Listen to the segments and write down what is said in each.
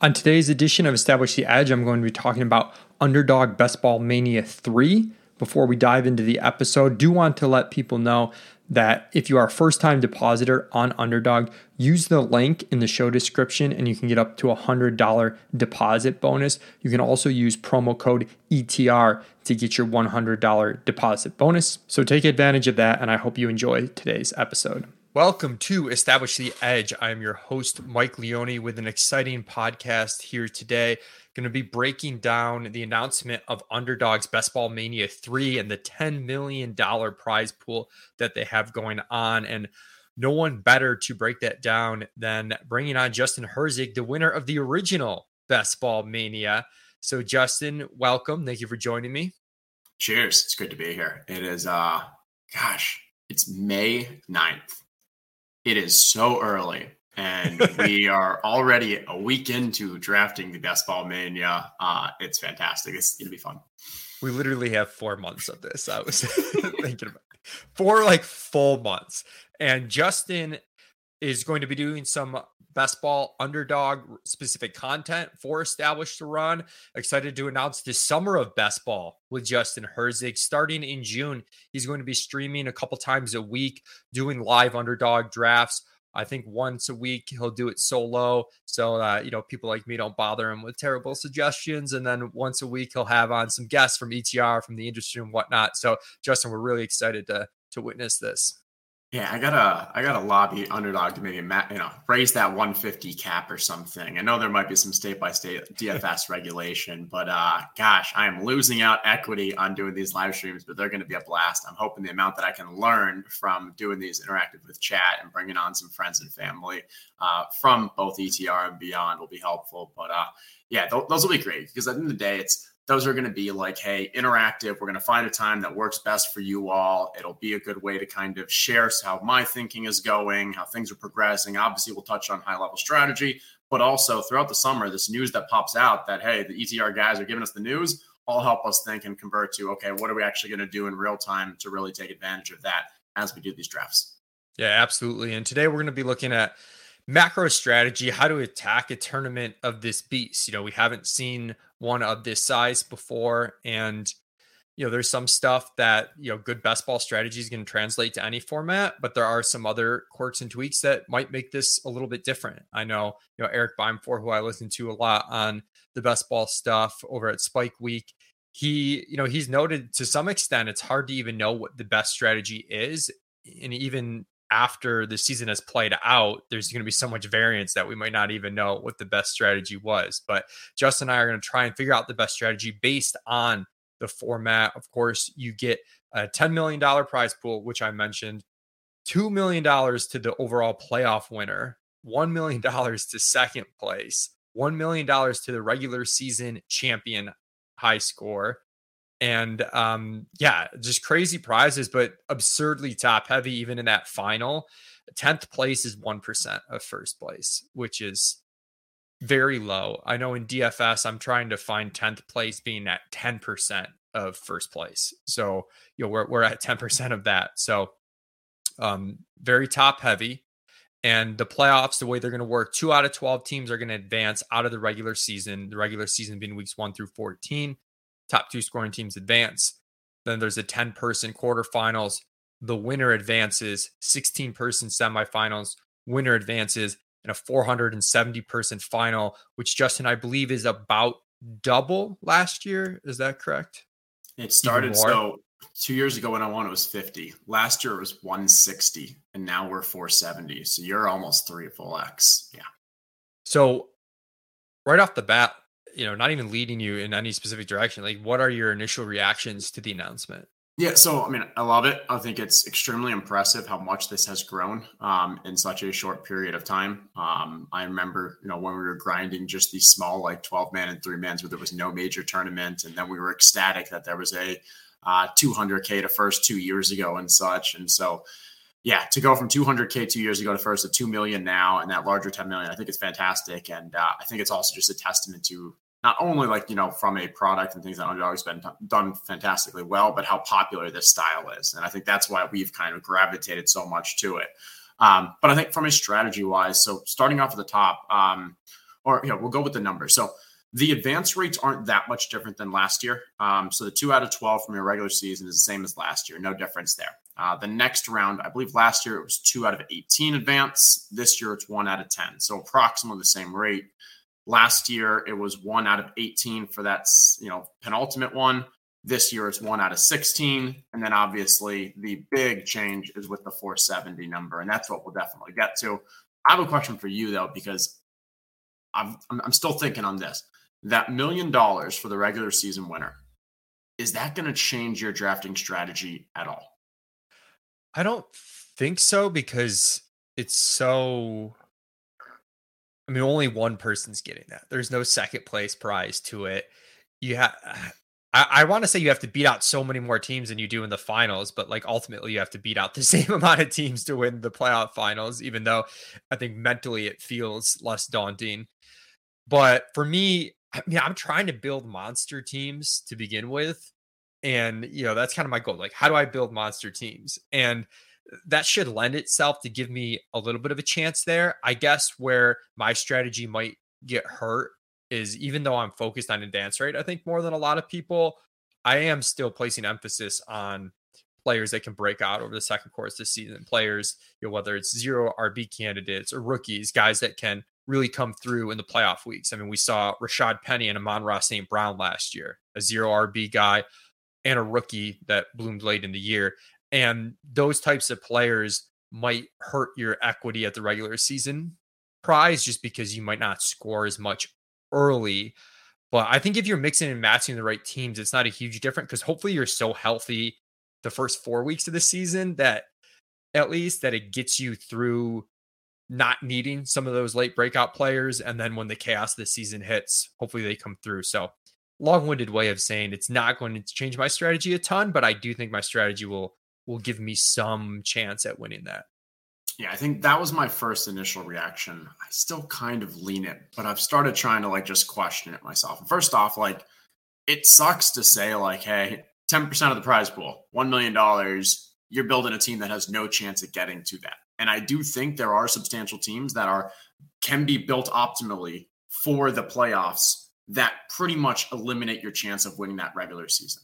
On today's edition of Establish the Edge, I'm going to be talking about Underdog Best Ball Mania 3. Before we dive into the episode, do want to let people know that if you are a first time depositor on Underdog, use the link in the show description and you can get up to a $100 deposit bonus. You can also use promo code ETR to get your $100 deposit bonus. So take advantage of that, and I hope you enjoy today's episode. Welcome to Establish the Edge. I'm your host, Mike Leone, with an exciting podcast here today. Going to be breaking down the announcement of Underdog's Best Ball Mania 3 and the $10 million prize pool that they have going on. And no one better to break that down than bringing on Justin Herzig, the winner of the original Best Ball Mania. So, Justin, welcome. Thank you for joining me. Cheers. It's good to be here. It is, uh, gosh, it's May 9th it is so early, and we are already a week into drafting the best ball mania. Uh, it's fantastic. It's gonna be fun. We literally have four months of this. I was thinking about it. four like full months, and Justin is going to be doing some best ball underdog specific content for Establish the Run excited to announce the summer of best ball with justin herzig starting in june he's going to be streaming a couple times a week doing live underdog drafts I think once a week he'll do it solo, so that you know people like me don't bother him with terrible suggestions. And then once a week he'll have on some guests from ETR, from the industry, and whatnot. So Justin, we're really excited to to witness this. Yeah, I gotta I gotta lobby underdog to maybe you know raise that 150 cap or something. I know there might be some state by state DFS regulation, but uh, gosh, I am losing out equity on doing these live streams, but they're going to be a blast. I'm hoping the amount that I can learn from doing these interactive with chat and bringing on some friends and family uh, from both ETR and beyond will be helpful. But uh, yeah, th- those will be great because at the end of the day, it's those are going to be like, hey, interactive. We're going to find a time that works best for you all. It'll be a good way to kind of share how my thinking is going, how things are progressing. Obviously, we'll touch on high level strategy, but also throughout the summer, this news that pops out that, hey, the ETR guys are giving us the news, all help us think and convert to, okay, what are we actually going to do in real time to really take advantage of that as we do these drafts? Yeah, absolutely. And today we're going to be looking at macro strategy, how to attack a tournament of this beast. You know, we haven't seen one of this size before. And, you know, there's some stuff that, you know, good best ball strategies can translate to any format, but there are some other quirks and tweaks that might make this a little bit different. I know, you know, Eric Beimfohr, who I listen to a lot on the best ball stuff over at Spike Week, he, you know, he's noted to some extent it's hard to even know what the best strategy is. And even after the season has played out, there's going to be so much variance that we might not even know what the best strategy was. But Justin and I are going to try and figure out the best strategy based on the format. Of course, you get a $10 million prize pool, which I mentioned, $2 million to the overall playoff winner, $1 million to second place, $1 million to the regular season champion high score, and um, yeah, just crazy prizes, but absurdly top heavy, even in that final. 10th place is 1% of first place, which is very low. I know in DFS, I'm trying to find 10th place being at 10% of first place. So, you know, we're, we're at 10% of that. So, um, very top heavy. And the playoffs, the way they're going to work, two out of 12 teams are going to advance out of the regular season, the regular season being weeks one through 14 top two scoring teams advance. Then there's a 10 person quarterfinals. The winner advances, 16 person semifinals, winner advances, and a 470 person final, which Justin, I believe, is about double last year. Is that correct? It started so two years ago when I won, it was 50. Last year it was 160, and now we're 470. So you're almost three full X. Yeah. So right off the bat, you know, not even leading you in any specific direction. Like, what are your initial reactions to the announcement? Yeah, so I mean, I love it. I think it's extremely impressive how much this has grown um, in such a short period of time. Um, I remember, you know, when we were grinding just these small, like twelve man and three mans, where there was no major tournament, and then we were ecstatic that there was a uh, 200k to first two years ago and such. And so, yeah, to go from 200k two years ago to first to two million now, and that larger 10 million, I think it's fantastic. And uh, I think it's also just a testament to not only like you know from a product and things that underdog's been t- done fantastically well but how popular this style is and i think that's why we've kind of gravitated so much to it um, but i think from a strategy wise so starting off at the top um, or you know, we'll go with the numbers. So the advance rates aren't that much different than last year. Um, so the two out of 12 from your regular season is the same as last year. No difference there. Uh, the next round, I believe last year it was two out of 18 advance. This year it's one out of 10. So approximately the same rate. Last year it was one out of 18 for that, you know, penultimate one. This year it's one out of 16. And then obviously the big change is with the 470 number. And that's what we'll definitely get to. I have a question for you though, because I'm, I'm still thinking on this that million dollars for the regular season winner, is that going to change your drafting strategy at all? I don't think so because it's so. I mean, only one person's getting that. There's no second place prize to it. You have. Ah, I, I want to say you have to beat out so many more teams than you do in the finals, but like ultimately you have to beat out the same amount of teams to win the playoff finals, even though I think mentally it feels less daunting. But for me, I mean, I'm trying to build monster teams to begin with. And, you know, that's kind of my goal. Like, how do I build monster teams? And that should lend itself to give me a little bit of a chance there. I guess where my strategy might get hurt is even though I'm focused on advance rate, I think more than a lot of people, I am still placing emphasis on players that can break out over the second course this season. Players, you know, whether it's zero RB candidates or rookies, guys that can really come through in the playoff weeks. I mean, we saw Rashad Penny and Amon-Ra St. Brown last year, a zero RB guy and a rookie that bloomed late in the year. And those types of players might hurt your equity at the regular season prize just because you might not score as much early. But I think if you're mixing and matching the right teams, it's not a huge difference because hopefully you're so healthy the first four weeks of the season that at least that it gets you through not needing some of those late breakout players. And then when the chaos of the season hits, hopefully they come through. So, long winded way of saying it's not going to change my strategy a ton, but I do think my strategy will will give me some chance at winning that. Yeah, I think that was my first initial reaction. I still kind of lean it, but I've started trying to like just question it myself. First off, like it sucks to say like, hey, 10% of the prize pool, $1 million, you're building a team that has no chance at getting to that. And I do think there are substantial teams that are can be built optimally for the playoffs that pretty much eliminate your chance of winning that regular season.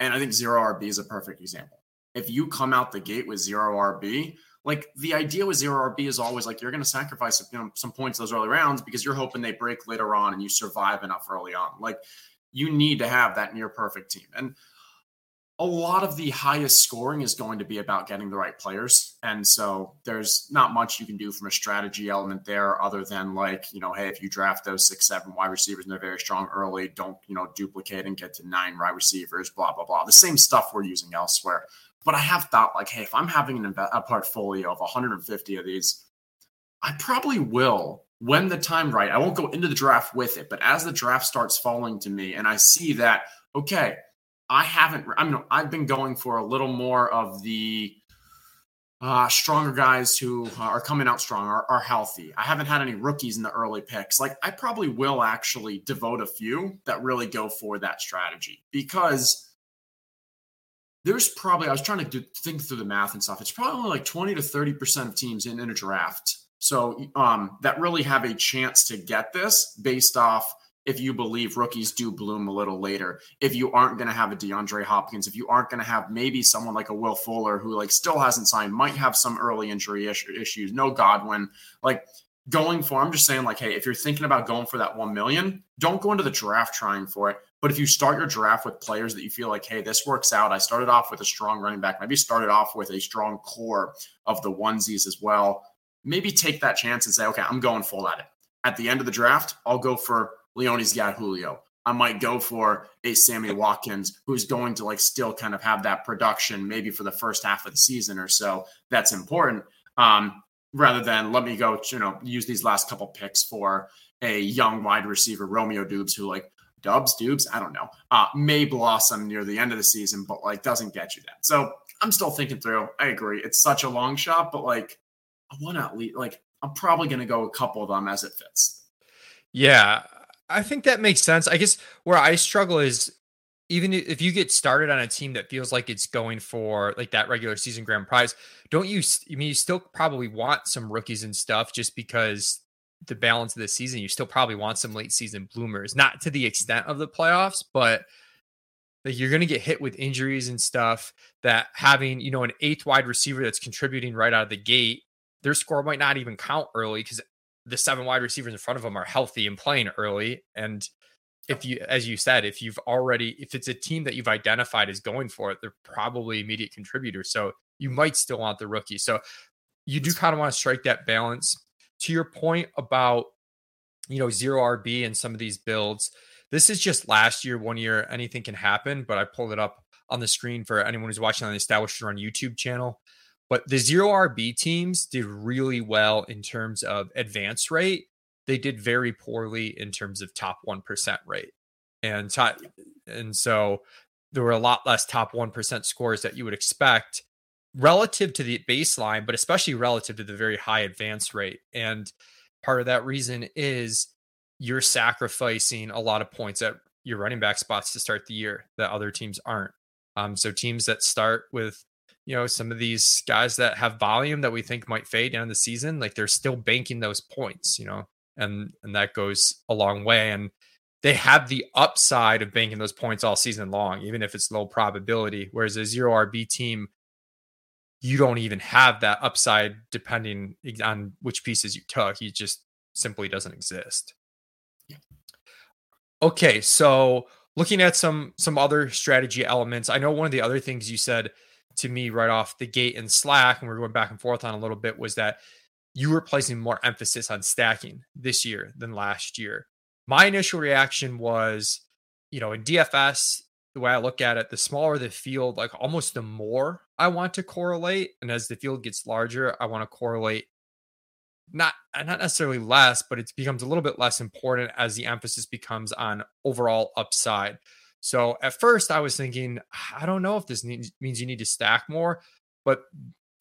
And I think zero RB is a perfect example. If you come out the gate with zero RB, like the idea with zero RB is always like you're going to sacrifice you know, some points those early rounds because you're hoping they break later on and you survive enough early on. Like you need to have that near perfect team. And a lot of the highest scoring is going to be about getting the right players. And so there's not much you can do from a strategy element there other than like, you know, hey, if you draft those six, seven wide receivers and they're very strong early, don't, you know, duplicate and get to nine wide receivers, blah, blah, blah. The same stuff we're using elsewhere. But I have thought like, hey, if I'm having an, a portfolio of 150 of these, I probably will when the time right. I won't go into the draft with it, but as the draft starts falling to me and I see that, okay, I haven't. I'm. I've been going for a little more of the uh, stronger guys who are coming out strong, are, are healthy. I haven't had any rookies in the early picks. Like I probably will actually devote a few that really go for that strategy because there's probably I was trying to do, think through the math and stuff. It's probably only like 20 to 30 percent of teams in, in a draft, so um, that really have a chance to get this based off if you believe rookies do bloom a little later. If you aren't going to have a DeAndre Hopkins, if you aren't going to have maybe someone like a Will Fuller who like still hasn't signed, might have some early injury issues, no Godwin, like going for, I'm just saying like, hey, if you're thinking about going for that 1 million, don't go into the draft trying for it. But if you start your draft with players that you feel like, hey, this works out. I started off with a strong running back, maybe started off with a strong core of the onesies as well. Maybe take that chance and say, okay, I'm going full at it. At the end of the draft, I'll go for Leone's Julio. I might go for a Sammy Watkins who's going to like still kind of have that production maybe for the first half of the season or so. That's important. Um, rather than let me go, you know, use these last couple picks for a young wide receiver, Romeo Doubs, who like Dubs, Dubs, I don't know, uh, may blossom near the end of the season, but like doesn't get you that. So I'm still thinking through. I agree. It's such a long shot, but like I want to at least like I'm probably going to go a couple of them as it fits. Yeah, I think that makes sense. I guess where I struggle is even if you get started on a team that feels like it's going for like that regular season grand prize, don't you? I mean, you still probably want some rookies and stuff just because the balance of the season, you still probably want some late season bloomers, not to the extent of the playoffs, but like you're going to get hit with injuries and stuff that having, you know, an eighth wide receiver that's contributing right out of the gate, their score might not even count early because the seven wide receivers in front of them are healthy and playing early. And if you, as you said, if you've already, if it's a team that you've identified as going for it, they're probably immediate contributors. So you might still want the rookie. So you do kind of want to strike that balance. To your point about, you know, zero RB and some of these builds, this is just last year, one year, anything can happen, but I pulled it up on the screen for anyone who's watching on the Established Run YouTube channel. But the zero RB teams did really well in terms of advance rate. They did very poorly in terms of top 1% rate. And top, and so there were a lot less top 1% scores that you would expect relative to the baseline, but especially relative to the very high advance rate. And part of that reason is you're sacrificing a lot of points at your running back spots to start the year that other teams aren't. Um, so teams that start with, you know, some of these guys that have volume that we think might fade down the season, like they're still banking those points, you know, and and that goes a long way. And they have the upside of banking those points all season long, even if it's low probability. Whereas a zero RB team, you don't even have that upside depending on which pieces you took. He just simply doesn't exist. Okay, so looking at some some other strategy elements, I know one of the other things you said to me right off the gate in Slack, and we are going back and forth on a little bit, was that you were placing more emphasis on stacking this year than last year. My initial reaction was, you know, in DFS, the way I look at it, the smaller the field, like almost the more I want to correlate. And as the field gets larger, I want to correlate not uh, not necessarily less, but it becomes a little bit less important as the emphasis becomes on overall upside. So at first, I was thinking, I don't know if this means you need to stack more, but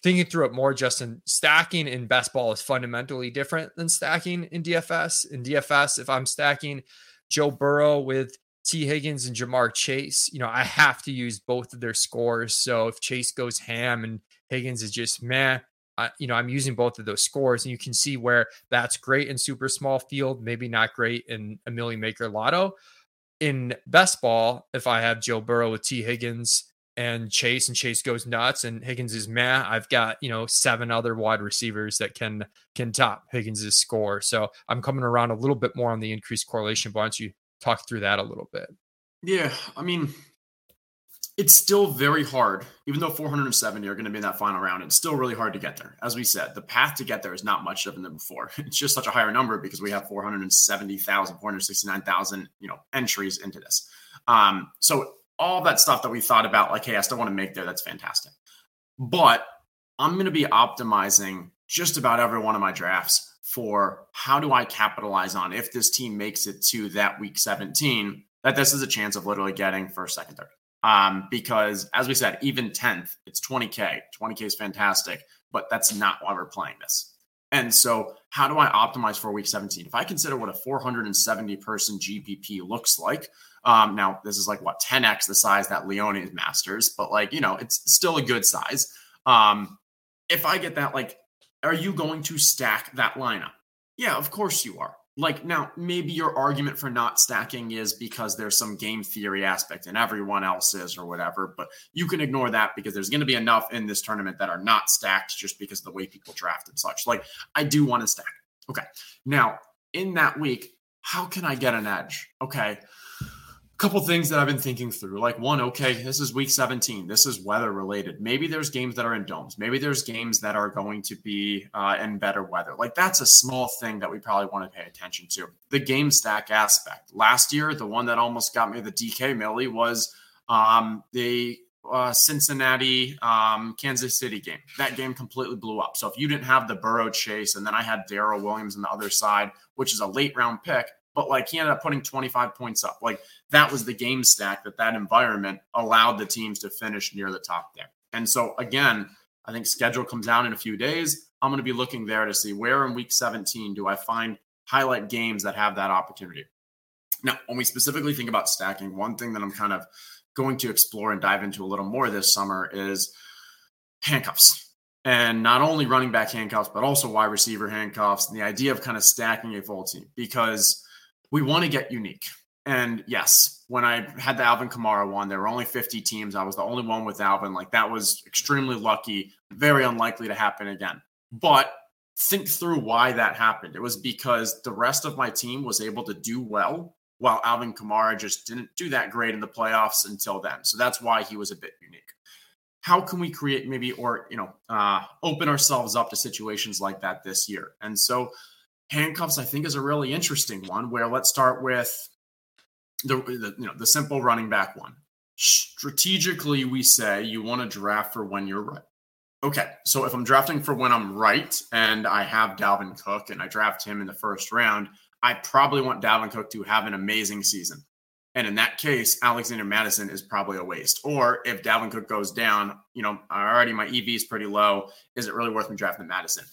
thinking through it more, Justin, stacking in best ball is fundamentally different than stacking in DFS. In DFS, if I'm stacking Joe Burrow with Tee Higgins and Ja'Marr Chase, you know, I have to use both of their scores. So if Chase goes ham and Higgins is just meh, uh, you know, I'm using both of those scores, and you can see where that's great in super small field, maybe not great in a million maker lotto. In best ball, if I have Joe Burrow with Tee Higgins and Chase, and Chase goes nuts, and Higgins is meh, I've got you know seven other wide receivers that can can top Higgins' score. So I'm coming around a little bit more on the increased correlation. But why don't you talk through that a little bit? Yeah, I mean, it's still very hard, even though 470 are going to be in that final round. It's still really hard to get there. As we said, the path to get there is not much different than before. It's just such a higher number because we have 470,000, 469,000, you know, entries into this. Um, so all that stuff that we thought about, like, hey, I still want to make there, that's fantastic. But I'm going to be optimizing just about every one of my drafts for how do I capitalize on if this team makes it to that week 17, that this is a chance of literally getting first, second, third. Um, because as we said, even 10th, it's 20K. 20K is fantastic, but that's not why we're playing this. And so, how do I optimize for week 17? If I consider what a 470 person GPP looks like, um, now this is like what 10x the size that Leone Masters, but like, you know, it's still a good size. Um, if I get that, like, are you going to stack that lineup? Yeah, of course you are. Like now maybe your argument for not stacking is because there's some game theory aspect and everyone else is or whatever but you can ignore that because there's going to be enough in this tournament that are not stacked just because of the way people draft and such. Like i do want to stack. Okay. Now in that week how can i get an edge? Okay couple things that I've been thinking through. Like one, okay, this is week 17. This is weather related. Maybe there's games that are in domes. Maybe there's games that are going to be uh, in better weather. Like that's a small thing that we probably want to pay attention to. The game stack aspect. Last year, the one that almost got me the DK Millie was um, the uh, Cincinnati um, Kansas City game. That game completely blew up. So if you didn't have the Burrow chase, and then I had Darrel Williams on the other side, which is a late round pick, but like he ended up putting 25 points up. Like that was the game stack that that environment allowed the teams to finish near the top there. And so again, I think schedule comes out in a few days. I'm going to be looking there to see where in week 17 do I find highlight games that have that opportunity. Now, when we specifically think about stacking, one thing that I'm kind of going to explore and dive into a little more this summer is handcuffs. and not only running back handcuffs, but also wide receiver handcuffs, and the idea of kind of stacking a full team because we want to get unique. And yes, when I had the Alvin Kamara one, there were only 50 teams. I was the only one with Alvin. Like that was extremely lucky, very unlikely to happen again. But think through why that happened. It was because the rest of my team was able to do well while Alvin Kamara just didn't do that great in the playoffs until then. So that's why he was a bit unique how can we create maybe or you know uh, open ourselves up to situations like that this year and so handcuffs i think is a really interesting one where let's start with the, the you know the simple running back one strategically we say you want to draft for when you're right okay so if i'm drafting for when i'm right and i have dalvin cook and i draft him in the first round i probably want dalvin cook to have an amazing season and in that case, Alexander Mattison is probably a waste. Or if Dalvin Cook goes down, you know, already my EV is pretty low. Is it really worth me drafting Mattison?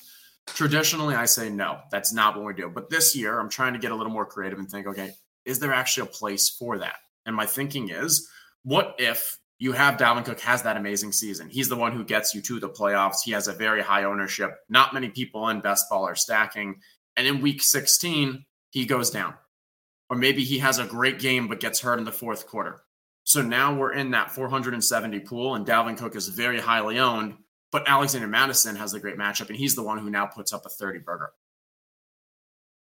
Traditionally, I say no, that's not what we do. But this year, I'm trying to get a little more creative and think, okay, is there actually a place for that? And my thinking is, what if you have Dalvin Cook has that amazing season? He's the one who gets you to the playoffs. He has a very high ownership. Not many people in best ball are stacking. And in week 16, he goes down or maybe he has a great game but gets hurt in the fourth quarter. So now we're in that 470 pool, and Dalvin Cook is very highly owned, but Alexander Mattison has a great matchup, and he's the one who now puts up a 30 burger.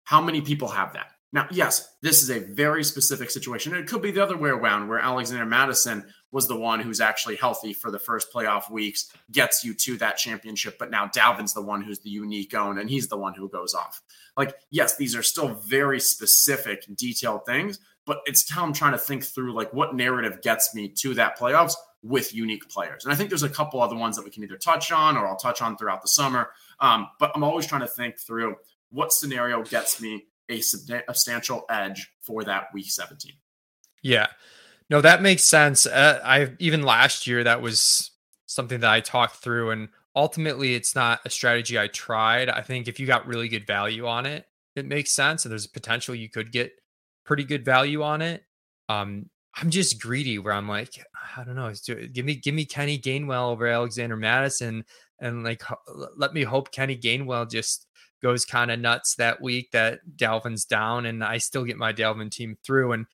How many people have that? Now, yes, this is a very specific situation. It could be the other way around, where Alexander Mattison was the one who's actually healthy for the first playoff weeks, gets you to that championship. But now Dalvin's the one who's the unique own, and he's the one who goes off. Like, yes, these are still very specific, detailed things, but it's how I'm trying to think through like what narrative gets me to that playoffs with unique players. And I think there's a couple other ones that we can either touch on or I'll touch on throughout the summer. Um, but I'm always trying to think through what scenario gets me a substantial edge for that week 17. Yeah. No, that makes sense. Uh, I even last year that was something that I talked through, and ultimately, it's not a strategy I tried. I think if you got really good value on it, it makes sense, and there's a potential you could get pretty good value on it. Um, I'm just greedy where I'm like, I don't know, give me give me Kenny Gainwell over Alexander Mattison, and like let me hope Kenny Gainwell just goes kind of nuts that week that Dalvin's down, and I still get my Dalvin team through. And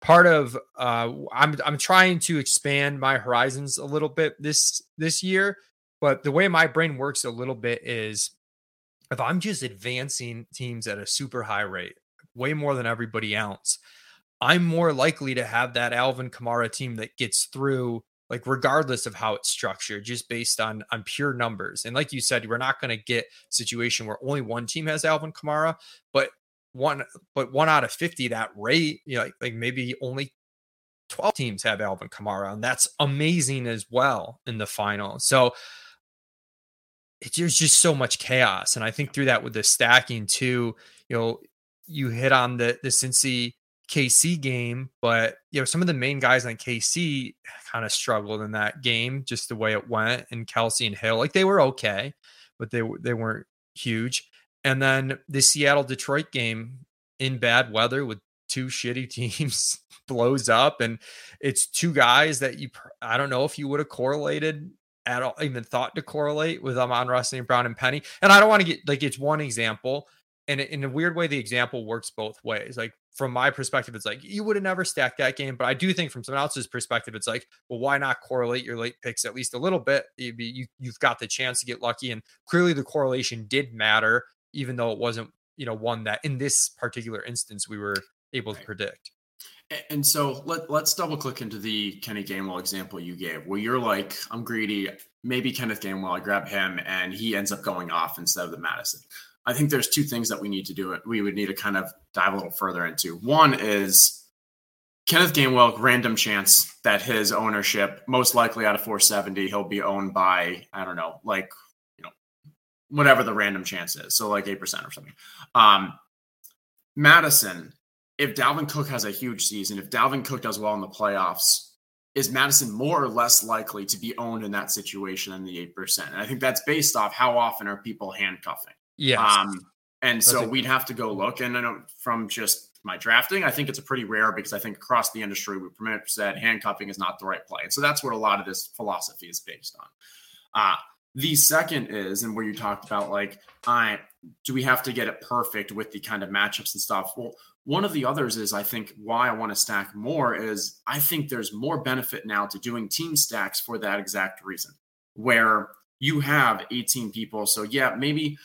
part of uh, I'm I'm trying to expand my horizons a little bit this this year, but the way my brain works a little bit is if I'm just advancing teams at a super high rate, way more than everybody else, I'm more likely to have that Alvin Kamara team that gets through like regardless of how it's structured just based on on pure numbers. And like you said we're not going to get situation where only one team has alvin kamara but one but one out of 50 that rate you know like, like maybe only 12 teams have alvin kamara and that's amazing as well in the final. So it, there's just so much chaos and i think through that with the stacking too you know you hit on the the cincy KC game, but you know some of the main guys on KC kind of struggled in that game, just the way it went. And Kelce and Hill, like they were okay, but they they weren't huge. And then the Seattle Detroit game in bad weather with two shitty teams blows up, and it's two guys that you I don't know if you would have correlated at all, even thought to correlate with Amon-Ra St. Brown and Penny. And I don't want to get like it's one example, and in a weird way, the example works both ways. Like from my perspective, it's like you would have never stacked that game. But I do think from someone else's perspective, it's like, well, why not correlate your late picks at least a little bit? You, you you've got the chance to get lucky, and clearly the correlation did matter, even though it wasn't you know one that in this particular instance we were able right. to predict. And so let, let's double click into the Kenny Gainwell example you gave, where you're like, I'm greedy. Maybe Kenneth Gainwell, I grab him and he ends up going off instead of the Mattison. I think there's two things that we need to do. It we would need to kind of dive a little further into. One is Kenneth Gainwell, random chance that his ownership, most likely out of 470, he'll be owned by I don't know, like you know, whatever the random chance is, so like eight percent or something. Um, Mattison, if Dalvin Cook has a huge season, if Dalvin Cook does well in the playoffs, is Mattison more or less likely to be owned in that situation than the 8%? And I think that's based off how often are people handcuffing. Yeah. Um, and so we'd have to go look. And I know from just my drafting, I think it's a pretty rare because I think across the industry, we pretty much said handcuffing is not the right play. And so that's what a lot of this philosophy is based on. Uh, The second is, and where you talked about like, I do we have to get it perfect with the kind of matchups and stuff? Well, one of the others is I think why I want to stack more is I think there's more benefit now to doing team stacks for that exact reason, where you have 18 people. So yeah, maybe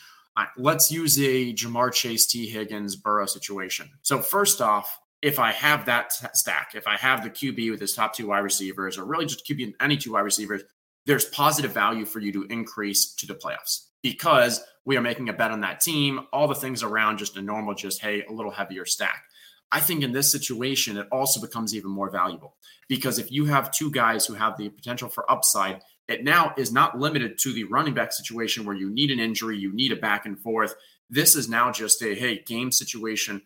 let's use a Ja'Marr Chase, Tee Higgins, Burrow situation. So first off, if I have that stack, if I have the QB with his top two wide receivers, or really just QB and any two wide receivers, there's positive value for you to increase to the playoffs because we are making a bet on that team, all the things around just a normal, just, hey, a little heavier stack. I think in this situation, it also becomes even more valuable because if you have two guys who have the potential for upside, it now is not limited to the running back situation where you need an injury, you need a back and forth. This is now just a hey, game situation.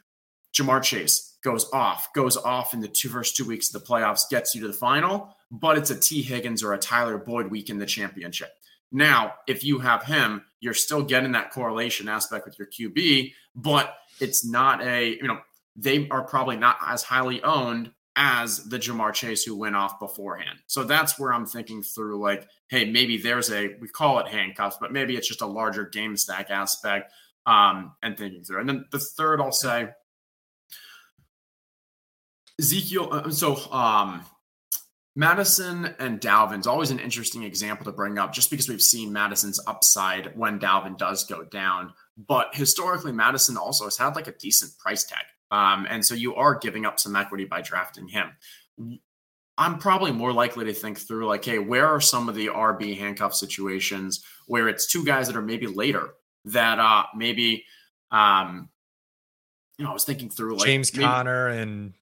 Ja'Marr Chase goes off, goes off in the two first two weeks of the playoffs, gets you to the final, but it's a Tee Higgins or a Tyler Boyd week in the championship. Now, if you have him, you're still getting that correlation aspect with your QB, but it's not a, you know, they are probably not as highly owned as the Ja'Marr Chase who went off beforehand. So that's where I'm thinking through like, hey, maybe there's a, we call it handcuffs, but maybe it's just a larger game stack aspect um, and thinking through. And then the third, I'll say, Ezekiel. Uh, so um, Mattison and Dalvin's always an interesting example to bring up just because we've seen Mattison's upside when Dalvin does go down. But historically, Madison also has had like a decent price tag. Um, and so you are giving up some equity by drafting him. I'm probably more likely to think through like, hey, where are some of the RB handcuff situations where it's two guys that are maybe later that uh maybe um you know, I was thinking through like James maybe, Conner and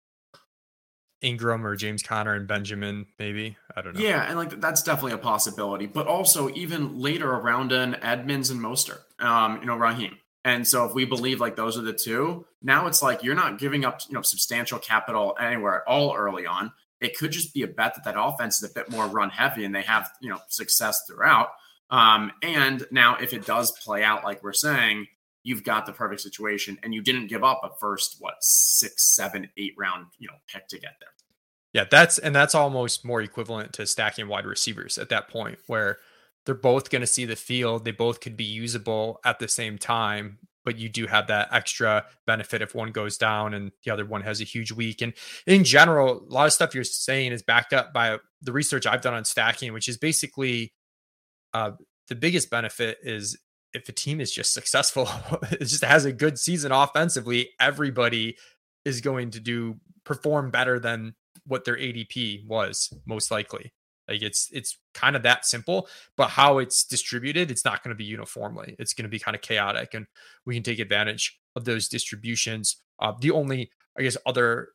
Ingram or James Conner and Benjamin, maybe. I don't know. Yeah, and like that's definitely a possibility. But also even later around an Edmonds and Mostert, um, you know, Raheem. And so if we believe like those are the two, now it's like you're not giving up, you know, substantial capital anywhere at all early on. It could just be a bet that that offense is a bit more run heavy and they have, you know, success throughout. Um, and now if it does play out like we're saying, you've got the perfect situation and you didn't give up a first what six seven eight round you know pick to get there yeah that's and that's almost more equivalent to stacking wide receivers at that point where they're both going to see the field they both could be usable at the same time but you do have that extra benefit if one goes down and the other one has a huge week and in general a lot of stuff you're saying is backed up by the research i've done on stacking which is basically uh, the biggest benefit is if a team is just successful, it just has a good season offensively, everybody is going to do perform better than what their ADP was most likely. Like it's it's kind of that simple, but how it's distributed, it's not going to be uniformly. It's going to be kind of chaotic, and we can take advantage of those distributions. Uh, the only, I guess, other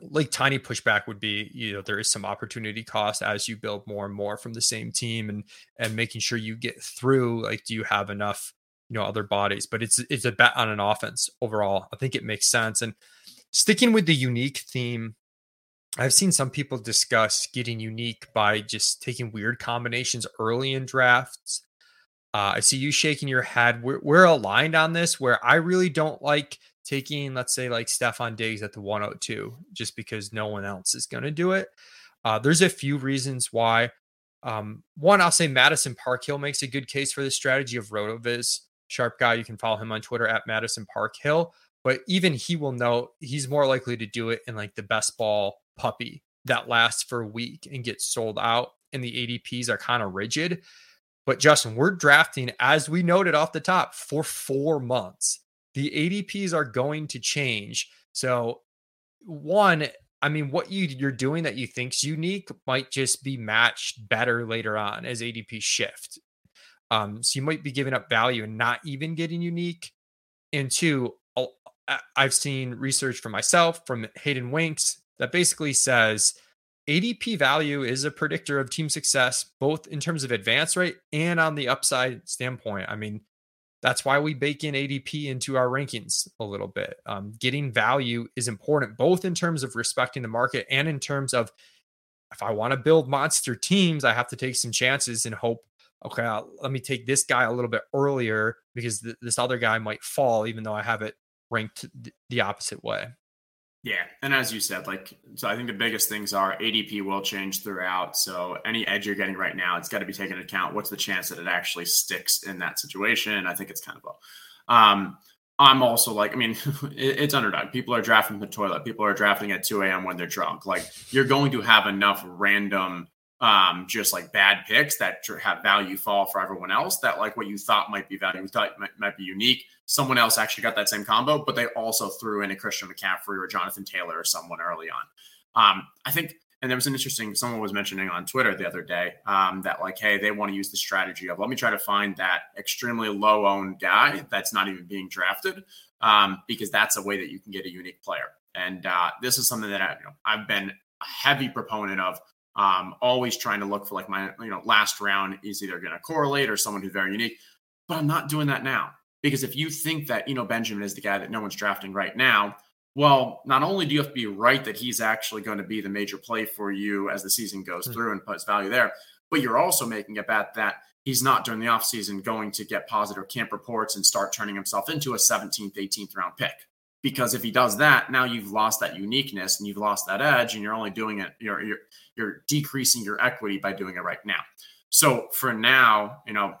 like tiny pushback would be you know there is some opportunity cost as you build more and more from the same team and and making sure you get through like do you have enough you know other bodies but it's it's a bet on an offense overall i think it makes sense and sticking with the unique theme i've seen some people discuss getting unique by just taking weird combinations early in drafts uh, i see you shaking your head we're, we're aligned on this where i really don't like taking, let's say, like Stefon Diggs at the 102, just because no one else is going to do it. Uh, there's a few reasons why. Um, one, I'll say Madison Parkhill makes a good case for the strategy of Rotoviz. Sharp guy. You can follow him on Twitter at Madison Parkhill. But even he will know he's more likely to do it in like the best ball puppy that lasts for a week and gets sold out. And the ADPs are kind of rigid. But Justin, we're drafting, as we noted off the top, for four months the ADPs are going to change. So, one, I mean, what you you're doing that you think's unique might just be matched better later on as ADP shift. Um, so you might be giving up value and not even getting unique. And two, I've seen research from myself from Hayden Winks that basically says ADP value is a predictor of team success, both in terms of advance rate and on the upside standpoint. I mean, that's why we bake in ADP into our rankings a little bit. Um, getting value is important, both in terms of respecting the market and in terms of if I want to build monster teams, I have to take some chances and hope. Okay, I'll, let me take this guy a little bit earlier because th- this other guy might fall, even though I have it ranked th- the opposite way. Yeah, and as you said, like so, I think the biggest things are ADP will change throughout. So any edge you're getting right now, it's got to be taken into account. What's the chance that it actually sticks in that situation? And I think it's kind of low. Um, I'm also like, I mean, it's underdog. People are drafting the toilet. People are drafting at 2 a.m. when they're drunk. Like you're going to have enough random um, just like bad picks that have value fall for everyone else. That like what you thought might be value, you thought might, might be unique. Someone else actually got that same combo, but they also threw in a Christian McCaffrey or Jonathan Taylor or someone early on. Um, I think, and there was an interesting. Someone was mentioning on Twitter the other day um, that like, hey, they want to use the strategy of let me try to find that extremely low owned guy that's not even being drafted um, because that's a way that you can get a unique player. And uh, this is something that I, you know, I've been a heavy proponent of um, always trying to look for like my, you know, last round is either going to correlate or someone who's very unique. But I'm not doing that now because if you think that, you know, Benjamin is the guy that no one's drafting right now, well, not only do you have to be right that he's actually going to be the major play for you as the season goes mm-hmm. through and puts value there, but you're also making a bet that he's not during the offseason going to get positive camp reports and start turning himself into a 17th, 18th round pick because if he does that now you've lost that uniqueness and you've lost that edge and you're only doing it you're you're, you're decreasing your equity by doing it right now so for now you know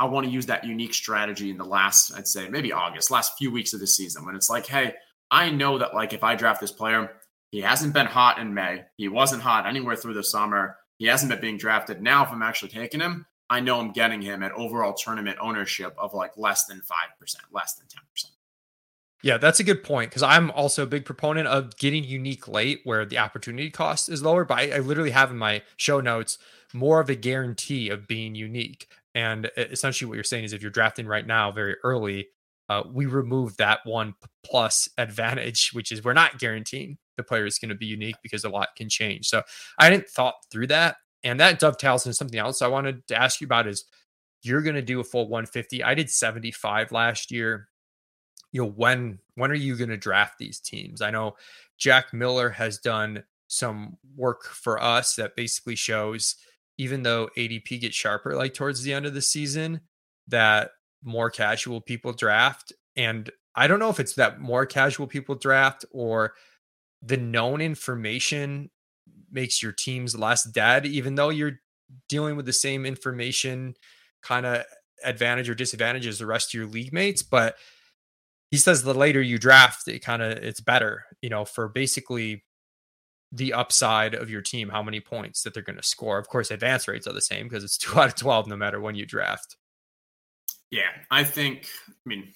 i want to use that unique strategy in the last i'd say maybe august last few weeks of the season when it's like hey i know that like if i draft this player he hasn't been hot in may he wasn't hot anywhere through the summer he hasn't been being drafted now if i'm actually taking him i know i'm getting him at overall tournament ownership of like less than 5% less than 10% yeah, that's a good point because I'm also a big proponent of getting unique late where the opportunity cost is lower. But I, I, literally have in my show notes more of a guarantee of being unique. And essentially, what you're saying is if you're drafting right now very early, uh, we remove that one plus advantage, which is we're not guaranteeing the player is going to be unique because a lot can change. So I didn't thought through that. And that dovetails into something else I wanted to ask you about is you're going to do a full 150. I did 75 last year you know when when are you going to draft these teams i know jack miller has done some work for us that basically shows even though adp gets sharper like towards the end of the season that more casual people draft and i don't know if it's that more casual people draft or the known information makes your teams less dead even though you're dealing with the same information kind of advantage or disadvantage as the rest of your league mates but he says the later you draft, it kind of it's better, you know, for basically the upside of your team, how many points that they're going to score. Of course, advance rates are the same because it's two out of 12 no matter when you draft. Yeah, I think, I mean,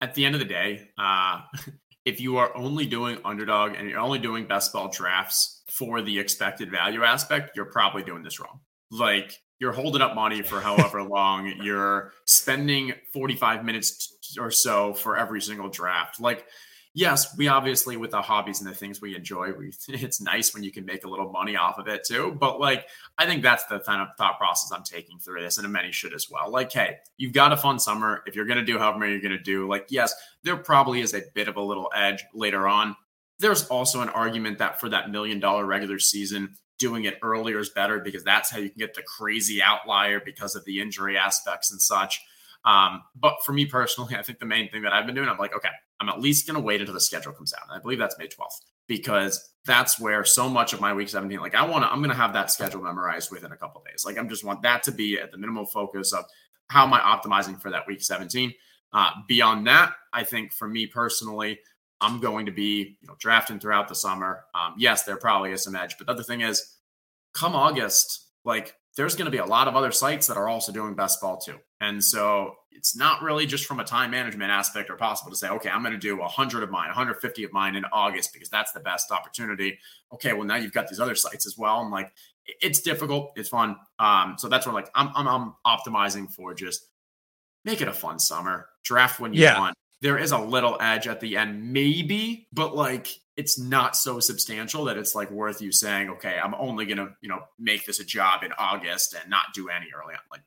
at the end of the day, uh, if you are only doing underdog and you're only doing best ball drafts for the expected value aspect, you're probably doing this wrong. Like, you're holding up money for however long you're spending 45 minutes or so for every single draft like yes we obviously with the hobbies and the things we enjoy we it's nice when you can make a little money off of it too but like i think that's the kind of thought process i'm taking through this and many should as well. Like hey you've got a fun summer. If you're going to do however many you're going to do like yes there probably is a bit of a little edge later on. There's also an argument that for that million dollar regular season doing it earlier is better because that's how you can get the crazy outlier because of the injury aspects and such. Um, but for me personally, I think the main thing that I've been doing, I'm like, okay, I'm at least going to wait until the schedule comes out. And I believe that's May 12th because that's where so much of my week 17, like I want to, I'm going to have that schedule memorized within a couple days. Like I'm just want that to be at the minimal focus of how am I optimizing for that week 17. Uh, beyond that, I think for me personally, I'm going to be, you know, drafting throughout the summer. Um, yes, there probably is some edge, but the other thing is, come August, like there's going to be a lot of other sites that are also doing best ball too. And so it's not really just from a time management aspect or possible to say, okay, I'm going to do 100 of mine, 150 of mine in August because that's the best opportunity. Okay, well now you've got these other sites as well. I'm like, it's difficult, it's fun. Um, so that's where like I'm, I'm, I'm optimizing for just make it a fun summer. Draft when you yeah. want there is a little edge at the end, maybe, but like it's not so substantial that it's like worth you saying, okay, I'm only gonna, you know, make this a job in August and not do any early on. Like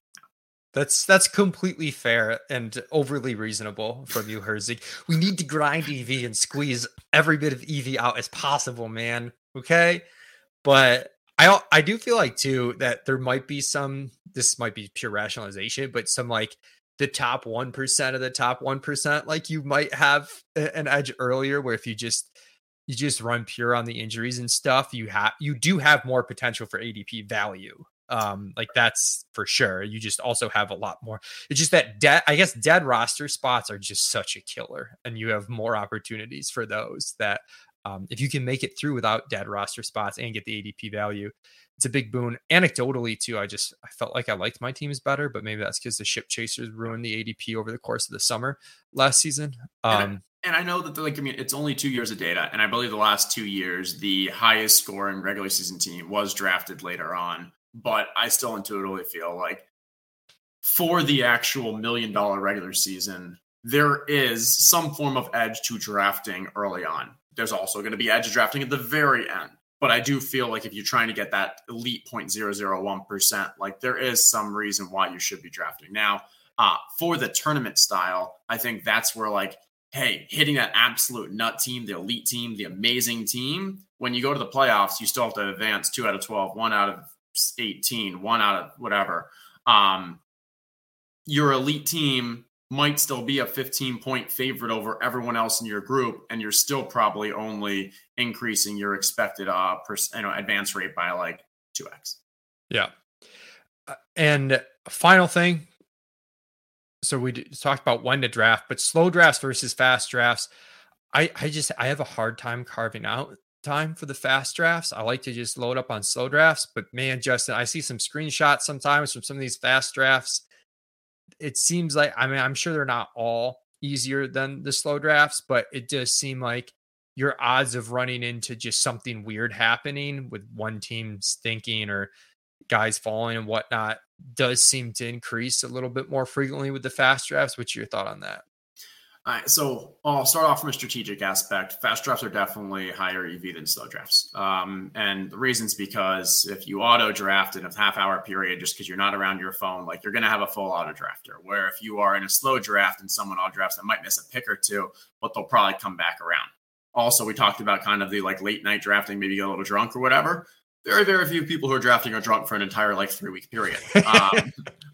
that's that's completely fair and overly reasonable from you, Herzig. We need to grind EV and squeeze every bit of EV out as possible, man. Okay, but I I do feel like too that there might be some. This might be pure rationalization, but some like the top 1% of the top 1%, like you might have an edge earlier where if you just you just run pure on the injuries and stuff, you have you do have more potential for ADP value. Um, like that's for sure. You just also have a lot more. It's just that dead, I guess, dead roster spots are just such a killer, and you have more opportunities for those. That um, if you can make it through without dead roster spots and get the ADP value, it's a big boon. Anecdotally, too, I just I felt like I liked my teams better, but maybe that's because the ship chasers ruined the ADP over the course of the summer last season. Um, and I know that the, like I mean it's only two years of data, and I believe the last two years the highest scoring regular season team was drafted later on. But I still intuitively feel like for the actual million dollar regular season, there is some form of edge to drafting early on. There's also going to be edge drafting at the very end. But I do feel like if you're trying to get that elite 0.001%, like there is some reason why you should be drafting. Now, uh, for the tournament style, I think that's where like hey, hitting that absolute nut team, the elite team, the amazing team, when you go to the playoffs, you still have to advance two out of 12, one out of 18, one out of whatever. Um, your elite team might still be a 15 point favorite over everyone else in your group, and you're still probably only increasing your expected uh, pers- you know, advance rate by like 2x. Yeah. Uh, and final thing so we talked about when to draft, but slow drafts versus fast drafts. I I just I have a hard time carving out time for the fast drafts. I like to just load up on slow drafts, but man, Justin, I see some screenshots sometimes from some of these fast drafts. It seems like I mean I'm sure they're not all easier than the slow drafts, but it does seem like your odds of running into just something weird happening with one team's thinking or guys falling and whatnot does seem to increase a little bit more frequently with the fast drafts. What's your thought on that? All right, so I'll start off from a strategic aspect. Fast drafts are definitely higher EV than slow drafts. Um, and the reason's because if you auto draft in a half hour period, just because you're not around your phone, like you're going to have a full auto drafter. Where if you are in a slow draft and someone auto drafts, that might miss a pick or two, but they'll probably come back around. Also, we talked about kind of the like late night drafting, maybe get a little drunk or whatever very, very few people who are drafting are drunk for an entire like three week period. Um,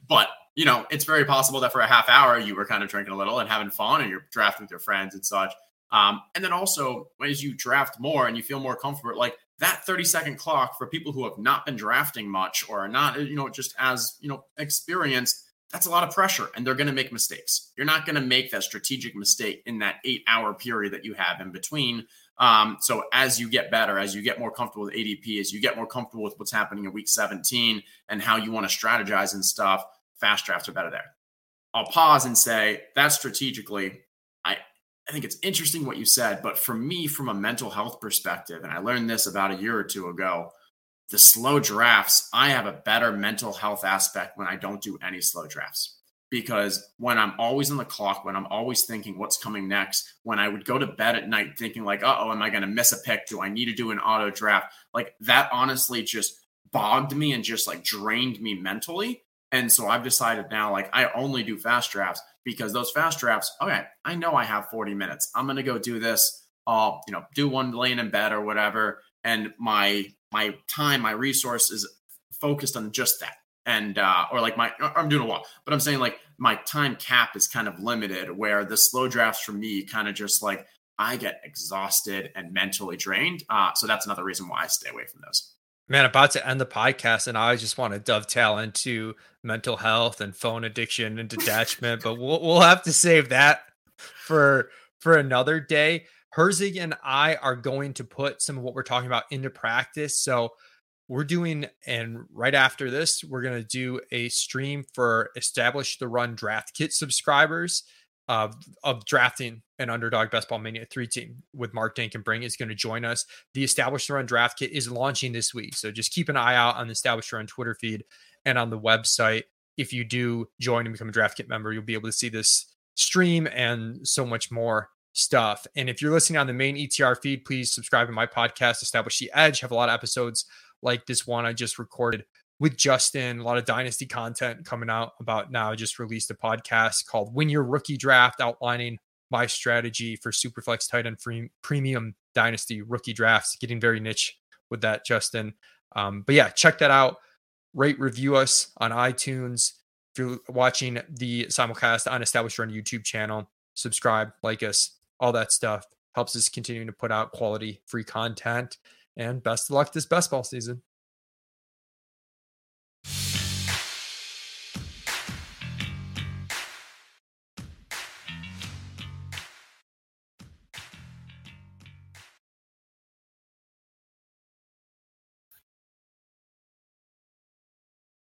but you know, it's very possible that for a half hour you were kind of drinking a little and having fun, and you're drafting with your friends and such. Um, and then also, as you draft more and you feel more comfortable, like that 30 second clock for people who have not been drafting much or are not, you know, just as you know, experienced, that's a lot of pressure, and they're going to make mistakes. You're not going to make that strategic mistake in that eight hour period that you have in between. Um, so as you get better, as you get more comfortable with ADP, as you get more comfortable with what's happening in week 17 and how you want to strategize and stuff, fast drafts are better there. I'll pause and say that strategically, I, I think it's interesting what you said, but for me, from a mental health perspective, and I learned this about a year or two ago, the slow drafts, I have a better mental health aspect when I don't do any slow drafts because when I'm always on the clock, when I'm always thinking what's coming next, when I would go to bed at night thinking like, oh, am I going to miss a pick? Do I need to do an auto draft? Like that honestly just bogged me and just like drained me mentally. And so I've decided now, like I only do fast drafts because those fast drafts, okay, I know I have 40 minutes. I'm going to go do this. I'll, you know, do one laying in bed or whatever. And my, my time, my resource is focused on just that and uh, or like my I'm doing a lot, but I'm saying like my time cap is kind of limited. Where the slow drafts for me kind of just like I get exhausted and mentally drained. Uh, so that's another reason why I stay away from those. Man, about to end the podcast, and I just want to dovetail into mental health and phone addiction and detachment, but we'll we'll have to save that for for another day. Herzig and I are going to put some of what we're talking about into practice. So we're doing and right after this we're going to do a stream for establish the run draft kit subscribers of of drafting an underdog best ball mania 3 team with mark Bring is going to join us. The Established run draft kit is launching this week so just keep an eye out on the Established run twitter feed and on the website. If you do join and become a draft kit member you'll be able to see this stream and so much more stuff. And if you're listening on the main etr feed please subscribe to my podcast establish the edge. Have a lot of episodes like this one I just recorded with Justin. A lot of dynasty content coming out about now. I just released a podcast called Win Your Rookie Draft, outlining my strategy for Superflex tight end free, premium dynasty rookie drafts. Getting very niche with that, Justin. Um, but yeah, check that out. Rate, review us on iTunes. If you're watching the simulcast on Established Run YouTube channel, subscribe, like us, all that stuff. helps us continuing to put out quality free content. And best of luck this best ball season.